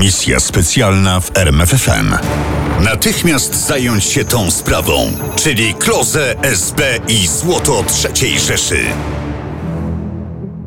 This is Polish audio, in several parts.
Misja specjalna w RMFFM. Natychmiast zająć się tą sprawą, czyli Kloze SB i Złoto III Rzeszy.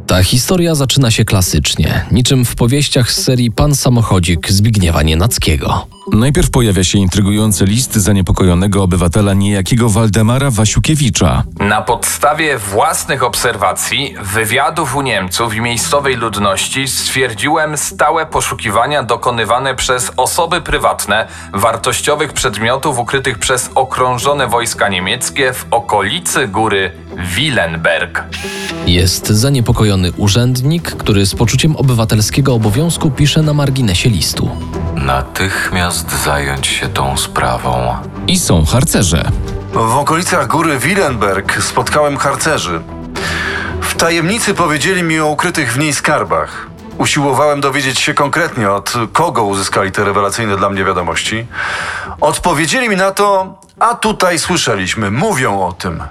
Ta historia zaczyna się klasycznie, niczym w powieściach z serii Pan Samochodzik Zbigniewa Nienackiego. Najpierw pojawia się intrygujący list zaniepokojonego obywatela niejakiego Waldemara Wasiukiewicza. Na podstawie własnych obserwacji, wywiadów u Niemców i miejscowej ludności stwierdziłem stałe poszukiwania dokonywane przez osoby prywatne wartościowych przedmiotów ukrytych przez okrążone wojska niemieckie w okolicy góry Willenberg. Jest zaniepokojony urzędnik, który z poczuciem obywatelskiego obowiązku pisze na marginesie listu. Natychmiast zająć się tą sprawą. I są harcerze. W okolicach góry Willenberg spotkałem harcerzy. W tajemnicy powiedzieli mi o ukrytych w niej skarbach. Usiłowałem dowiedzieć się konkretnie, od kogo uzyskali te rewelacyjne dla mnie wiadomości. Odpowiedzieli mi na to, a tutaj słyszeliśmy, mówią o tym.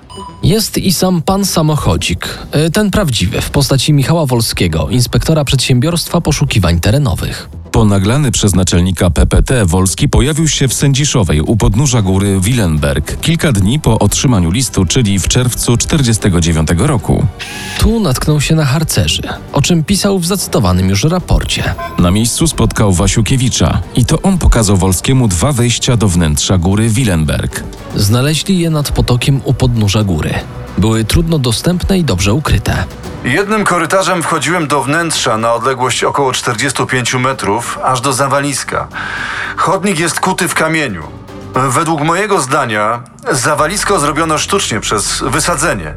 Jest i sam pan samochodzik, y, ten prawdziwy, w postaci Michała Wolskiego, inspektora przedsiębiorstwa poszukiwań terenowych. Ponaglany przez naczelnika PPT Wolski pojawił się w Sędziszowej u podnóża góry Willenberg kilka dni po otrzymaniu listu, czyli w czerwcu 1949 roku. Tu natknął się na harcerzy, o czym pisał w zacytowanym już raporcie. Na miejscu spotkał Wasiukiewicza i to on pokazał Wolskiemu dwa wejścia do wnętrza góry Willenberg. Znaleźli je nad potokiem u podnóża góry. Były trudno dostępne i dobrze ukryte. Jednym korytarzem wchodziłem do wnętrza na odległość około 45 metrów, aż do zawaliska. Chodnik jest kuty w kamieniu. Według mojego zdania zawalisko zrobiono sztucznie przez wysadzenie.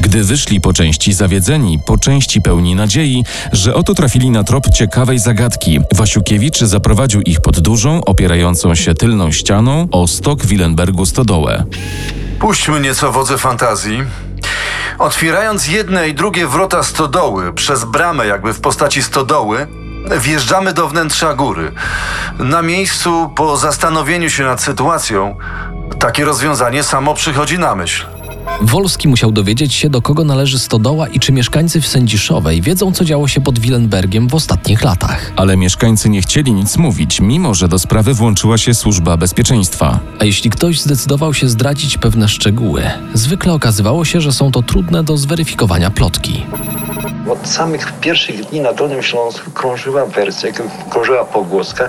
Gdy wyszli po części zawiedzeni, po części pełni nadziei, że oto trafili na trop ciekawej zagadki, Wasiukiewicz zaprowadził ich pod dużą, opierającą się tylną ścianą o stok Willenbergu stodołę. Puśćmy nieco wodze fantazji. Otwierając jedne i drugie wrota stodoły przez bramę jakby w postaci stodoły, wjeżdżamy do wnętrza góry. Na miejscu, po zastanowieniu się nad sytuacją, takie rozwiązanie samo przychodzi na myśl. Wolski musiał dowiedzieć się, do kogo należy stodoła i czy mieszkańcy w Sędziszowej wiedzą, co działo się pod Willenbergiem w ostatnich latach. Ale mieszkańcy nie chcieli nic mówić, mimo że do sprawy włączyła się służba bezpieczeństwa. A jeśli ktoś zdecydował się zdradzić pewne szczegóły, zwykle okazywało się, że są to trudne do zweryfikowania plotki. Od samych pierwszych dni na Dolnym Śląsku krążyła wersja, krążyła pogłoska,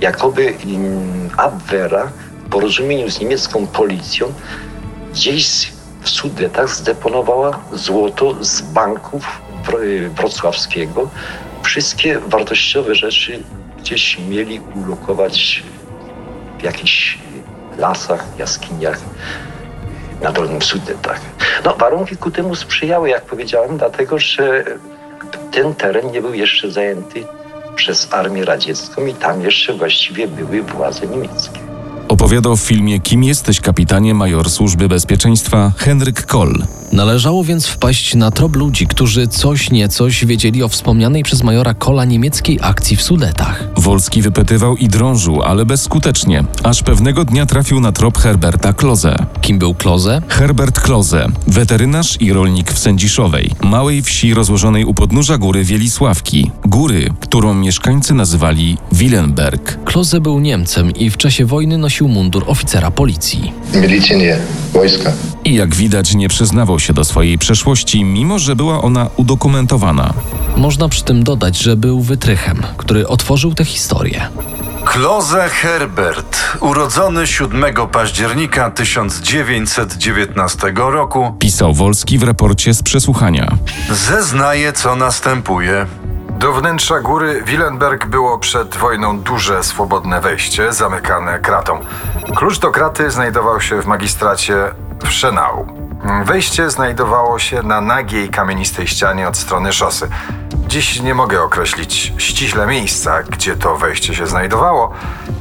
jakoby mm, Abwehra w porozumieniu z niemiecką policją gdzieś w Sudetach zdeponowała złoto z banków wro- wrocławskiego. Wszystkie wartościowe rzeczy gdzieś mieli ulokować w jakichś lasach, jaskiniach na Dolnym Sudetach. No, warunki ku temu sprzyjały, jak powiedziałem, dlatego że ten teren nie był jeszcze zajęty przez Armię Radziecką i tam jeszcze właściwie były władze niemieckie. Opowiadał w filmie Kim jesteś kapitanie major służby bezpieczeństwa Henryk Koll. Należało więc wpaść na trop ludzi, którzy coś niecoś wiedzieli o wspomnianej przez majora Kola niemieckiej akcji w Sudetach. Wolski wypytywał i drążył, ale bezskutecznie, aż pewnego dnia trafił na trop Herberta Kloze. Kim był Kloze? Herbert Kloze, weterynarz i rolnik w Sędziszowej, małej wsi rozłożonej u podnóża góry Wielisławki, góry, którą mieszkańcy nazywali Willenberg. Kloze był Niemcem i w czasie wojny nosił mundur oficera policji. Milicji nie, wojska. I jak widać nie przyznawał się do swojej przeszłości, mimo że była ona udokumentowana. Można przy tym dodać, że był wytrychem, który otworzył tę historię. Kloze Herbert, urodzony 7 października 1919 roku, Pisał Wolski w raporcie z przesłuchania. zeznaje, co następuje. Do wnętrza góry Willenberg było przed wojną duże, swobodne wejście, zamykane kratą. Klucz do kraty znajdował się w magistracie w Szenau. Wejście znajdowało się na nagiej kamienistej ścianie od strony szosy. Dziś nie mogę określić ściśle miejsca, gdzie to wejście się znajdowało.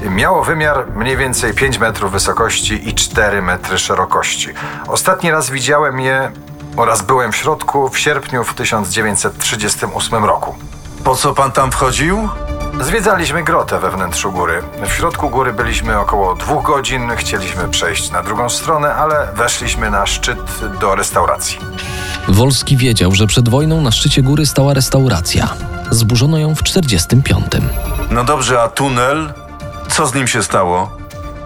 Miało wymiar mniej więcej 5 metrów wysokości i 4 metry szerokości. Ostatni raz widziałem je oraz byłem w środku w sierpniu w 1938 roku. Po co pan tam wchodził? Zwiedzaliśmy grotę we wnętrzu góry. W środku góry byliśmy około dwóch godzin, chcieliśmy przejść na drugą stronę, ale weszliśmy na szczyt do restauracji. Wolski wiedział, że przed wojną na szczycie góry stała restauracja. Zburzono ją w 45. No dobrze, a tunel? Co z nim się stało?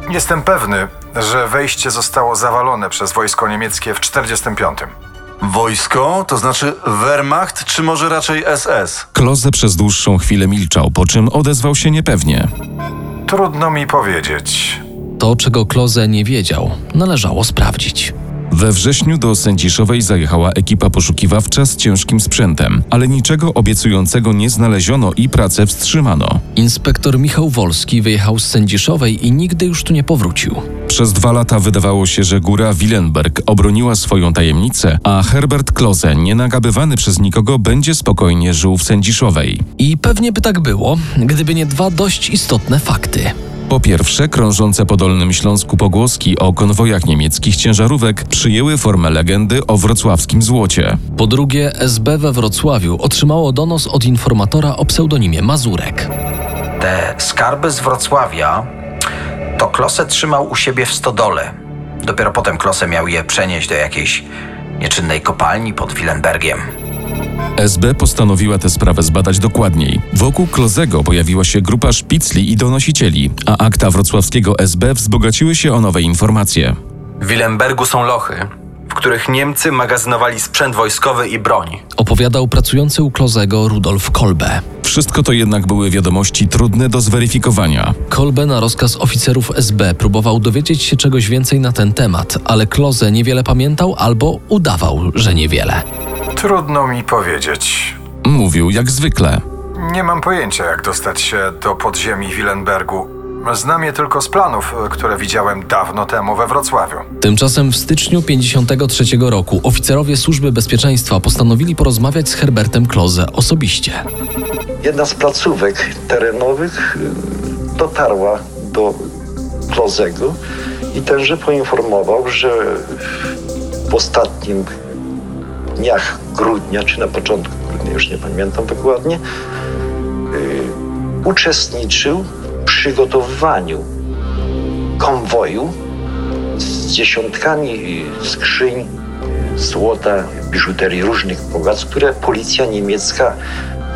Jestem pewny, że wejście zostało zawalone przez wojsko niemieckie w 45. Wojsko? To znaczy Wehrmacht, czy może raczej SS? Kloze przez dłuższą chwilę milczał, po czym odezwał się niepewnie. Trudno mi powiedzieć. To, czego Kloze nie wiedział, należało sprawdzić. We wrześniu do Sędziszowej zajechała ekipa poszukiwawcza z ciężkim sprzętem, ale niczego obiecującego nie znaleziono i pracę wstrzymano. Inspektor Michał Wolski wyjechał z Sędziszowej i nigdy już tu nie powrócił. Przez dwa lata wydawało się, że góra Willenberg obroniła swoją tajemnicę, a Herbert Klose, nienagabywany przez nikogo, będzie spokojnie żył w Sędziszowej. I pewnie by tak było, gdyby nie dwa dość istotne fakty. Po pierwsze, krążące po Dolnym Śląsku pogłoski o konwojach niemieckich ciężarówek przyjęły formę legendy o wrocławskim złocie. Po drugie, SB we Wrocławiu otrzymało donos od informatora o pseudonimie Mazurek. Te skarby z Wrocławia to Klose trzymał u siebie w stodole. Dopiero potem Klose miał je przenieść do jakiejś nieczynnej kopalni pod Willenbergiem. SB postanowiła tę sprawę zbadać dokładniej. Wokół Klozego pojawiła się grupa szpicli i donosicieli, a akta wrocławskiego SB wzbogaciły się o nowe informacje. W Willembergu są lochy, w których Niemcy magazynowali sprzęt wojskowy i broń. Opowiadał pracujący u Klozego Rudolf Kolbe. Wszystko to jednak były wiadomości trudne do zweryfikowania. Kolbe na rozkaz oficerów SB próbował dowiedzieć się czegoś więcej na ten temat, ale Kloze niewiele pamiętał albo udawał, że niewiele. Trudno mi powiedzieć. Mówił jak zwykle. Nie mam pojęcia, jak dostać się do podziemi Willenbergu. Znam je tylko z planów, które widziałem dawno temu we Wrocławiu. Tymczasem w styczniu 53 roku oficerowie Służby Bezpieczeństwa postanowili porozmawiać z Herbertem Kloze osobiście. Jedna z placówek terenowych y, dotarła do Klozego i tenże poinformował, że w ostatnim dniach grudnia, czy na początku grudnia, już nie pamiętam dokładnie, y, uczestniczył w przygotowywaniu konwoju z dziesiątkami y, skrzyń złota, biżuterii, różnych bogactw, które policja niemiecka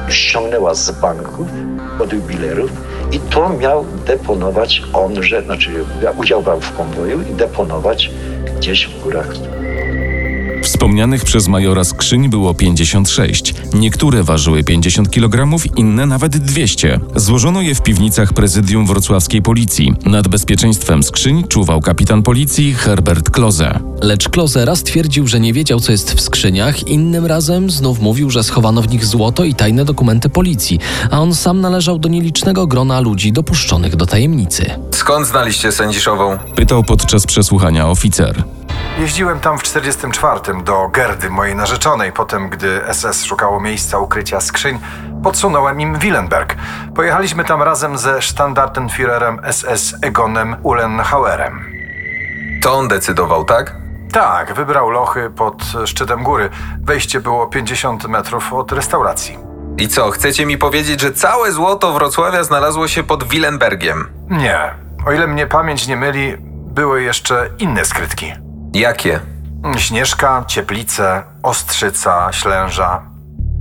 ściągnęła z banków od jubilerów. I to miał deponować on, że, znaczy udział brał w konwoju i deponować gdzieś w górach Wspomnianych przez majora skrzyń było 56. Niektóre ważyły 50 kg, inne nawet 200. Złożono je w piwnicach prezydium wrocławskiej policji. Nad bezpieczeństwem skrzyń czuwał kapitan policji Herbert Kloze. Lecz Kloze raz twierdził, że nie wiedział, co jest w skrzyniach, innym razem znów mówił, że schowano w nich złoto i tajne dokumenty policji, a on sam należał do nielicznego grona ludzi dopuszczonych do tajemnicy. Skąd znaliście Sędziszową? Pytał podczas przesłuchania oficer. Jeździłem tam w 44 do Gerdy, mojej narzeczonej. Potem, gdy SS szukało miejsca ukrycia skrzyń, podsunąłem im Willenberg. Pojechaliśmy tam razem ze Standartenführerem SS Egonem Uhlenhauerem. To on decydował, tak? Tak, wybrał lochy pod szczytem góry. Wejście było 50 metrów od restauracji. I co, chcecie mi powiedzieć, że całe złoto Wrocławia znalazło się pod Willenbergiem? Nie. O ile mnie pamięć nie myli, były jeszcze inne skrytki. Jakie? Śnieżka, Cieplice, Ostrzyca, Ślęża,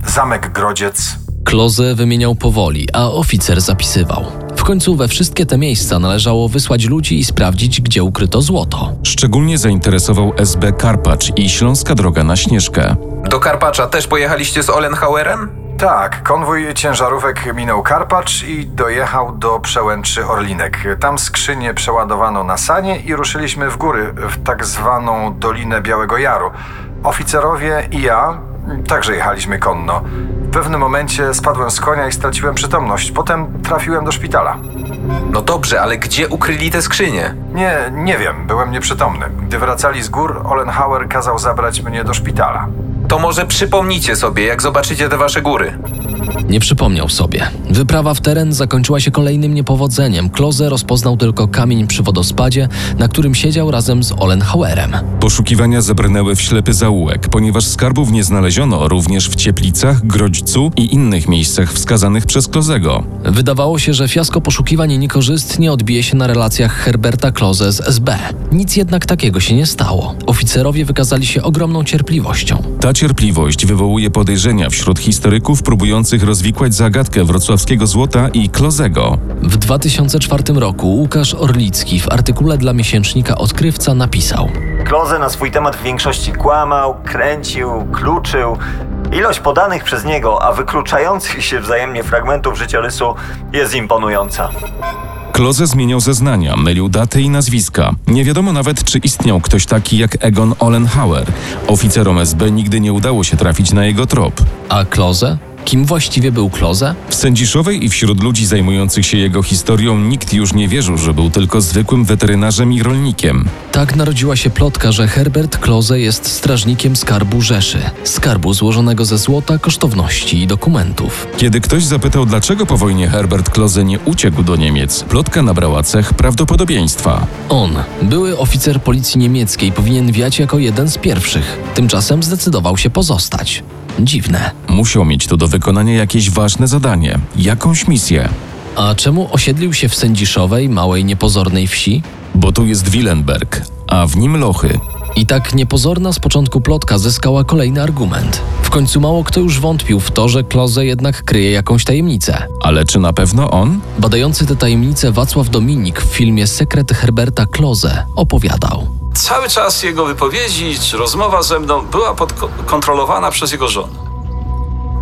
Zamek Grodziec. Kloze wymieniał powoli, a oficer zapisywał. W końcu we wszystkie te miejsca należało wysłać ludzi i sprawdzić, gdzie ukryto złoto. Szczególnie zainteresował SB Karpacz i Śląska Droga na Śnieżkę. Do Karpacza też pojechaliście z Olenhauerem? Tak, konwój ciężarówek minął Karpacz i dojechał do przełęczy Orlinek. Tam skrzynie przeładowano na sanie i ruszyliśmy w góry, w tak zwaną Dolinę Białego Jaru. Oficerowie i ja także jechaliśmy konno. W pewnym momencie spadłem z konia i straciłem przytomność. Potem trafiłem do szpitala. No dobrze, ale gdzie ukryli te skrzynie? Nie, nie wiem, byłem nieprzytomny. Gdy wracali z gór, Olenhauer kazał zabrać mnie do szpitala. To może przypomnijcie sobie, jak zobaczycie te wasze góry. Nie przypomniał sobie. Wyprawa w teren zakończyła się kolejnym niepowodzeniem. Kloze rozpoznał tylko kamień przy wodospadzie, na którym siedział razem z Olenhauerem. Poszukiwania zabrnęły w ślepy zaułek, ponieważ skarbów nie znaleziono również w Cieplicach, Grodźcu i innych miejscach wskazanych przez Klozego. Wydawało się, że fiasko poszukiwań niekorzystnie odbije się na relacjach Herberta Kloze z SB. Nic jednak takiego się nie stało. Oficerowie wykazali się ogromną cierpliwością. Ta cierpliwość wywołuje podejrzenia wśród historyków próbujących rozwikłać zagadkę wrocławskiego złota i Klozego. W 2004 roku Łukasz Orlicki w artykule dla miesięcznika Odkrywca napisał: Kloze na swój temat w większości kłamał, kręcił, kluczył. Ilość podanych przez niego, a wykluczających się wzajemnie fragmentów życiorysu jest imponująca. Kloze zmieniał zeznania, mylił daty i nazwiska. Nie wiadomo nawet, czy istniał ktoś taki jak Egon Olenhauer. Oficerom SB nigdy nie udało się trafić na jego trop. A Kloze? Kim właściwie był Kloze? W Sędziszowej i wśród ludzi zajmujących się jego historią nikt już nie wierzył, że był tylko zwykłym weterynarzem i rolnikiem. Tak narodziła się plotka, że Herbert Kloze jest strażnikiem skarbu Rzeszy. Skarbu złożonego ze złota, kosztowności i dokumentów. Kiedy ktoś zapytał, dlaczego po wojnie Herbert Kloze nie uciekł do Niemiec, plotka nabrała cech prawdopodobieństwa. On, były oficer policji niemieckiej, powinien wiać jako jeden z pierwszych. Tymczasem zdecydował się pozostać. Dziwne. Musiał mieć tu do wykonania jakieś ważne zadanie, jakąś misję. A czemu osiedlił się w Sędziszowej, małej niepozornej wsi? Bo tu jest Willenberg, a w nim lochy. I tak niepozorna z początku plotka zyskała kolejny argument. W końcu mało kto już wątpił w to, że Kloze jednak kryje jakąś tajemnicę. Ale czy na pewno on? Badający tę tajemnicę Wacław Dominik w filmie Sekret Herberta Kloze opowiadał. Cały czas jego wypowiedzi czy rozmowa ze mną była kontrolowana przez jego żonę.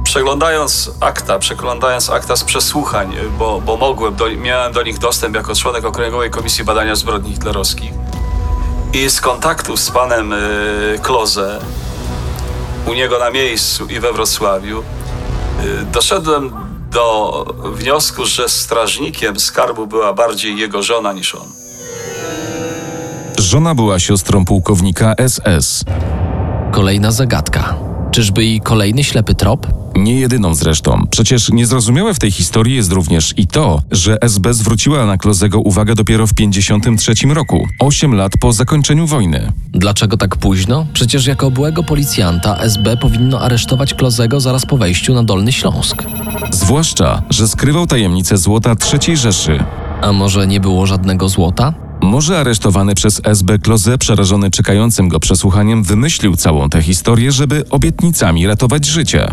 Przeglądając akta, przeglądając akta z przesłuchań, bo, bo mogłem, do, miałem do nich dostęp jako członek Okręgowej Komisji Badania Zbrodni Hitlerowskich i z kontaktu z panem y, Kloze u niego na miejscu i we Wrocławiu y, doszedłem do wniosku, że strażnikiem skarbu była bardziej jego żona niż on. Żona była siostrą pułkownika SS. Kolejna zagadka. Czyżby i kolejny ślepy trop? Nie jedyną zresztą. Przecież niezrozumiałe w tej historii jest również i to, że SB zwróciła na Klozego uwagę dopiero w 1953 roku, 8 lat po zakończeniu wojny. Dlaczego tak późno? Przecież jako byłego policjanta SB powinno aresztować Klozego zaraz po wejściu na Dolny Śląsk. Zwłaszcza, że skrywał tajemnicę złota III Rzeszy. A może nie było żadnego złota? Może aresztowany przez SB Kloze, przerażony czekającym go przesłuchaniem, wymyślił całą tę historię, żeby obietnicami ratować życie.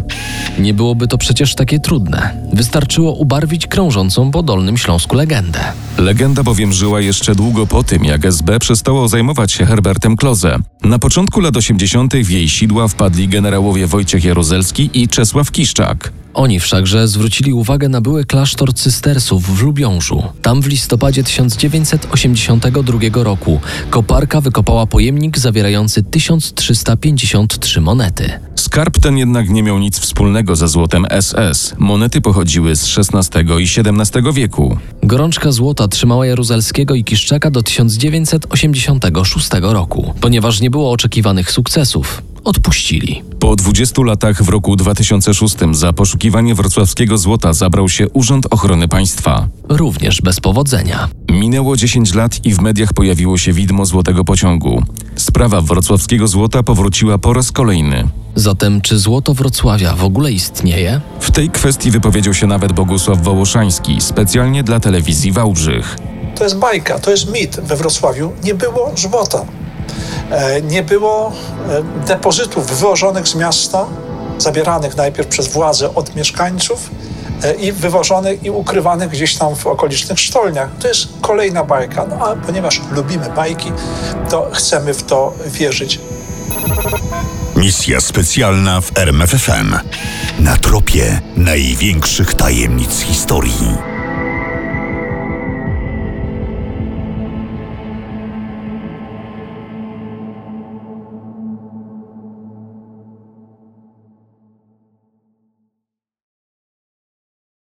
Nie byłoby to przecież takie trudne. Wystarczyło ubarwić krążącą po Dolnym Śląsku legendę. Legenda bowiem żyła jeszcze długo po tym, jak SB przestało zajmować się Herbertem Kloze. Na początku lat 80. w jej sidła wpadli generałowie Wojciech Jaruzelski i Czesław Kiszczak. Oni wszakże zwrócili uwagę na były klasztor cystersów w Lubiążu. Tam w listopadzie 1982 roku koparka wykopała pojemnik zawierający 1353 monety. Skarb ten jednak nie miał nic wspólnego ze złotem SS. Monety pochodziły z XVI i XVII wieku. Gorączka złota trzymała Jaruzelskiego i Kiszczaka do 1986 roku. Ponieważ nie było oczekiwanych sukcesów, odpuścili. Po 20 latach w roku 2006 za poszukiwanie wrocławskiego złota zabrał się Urząd Ochrony Państwa. Również bez powodzenia. Minęło 10 lat i w mediach pojawiło się widmo złotego pociągu. Sprawa wrocławskiego złota powróciła po raz kolejny. Zatem czy złoto Wrocławia w ogóle istnieje? W tej kwestii wypowiedział się nawet Bogusław Wołoszański, specjalnie dla telewizji Wałbrzych. To jest bajka, to jest mit. We Wrocławiu nie było złota. E, nie było e, depozytów wywożonych z miasta, zabieranych najpierw przez władze od mieszkańców e, i wywożonych i ukrywanych gdzieś tam w okolicznych sztolniach. To jest kolejna bajka. No a ponieważ lubimy bajki, to chcemy w to wierzyć. Misja specjalna w RMFFM. Na tropie największych tajemnic historii.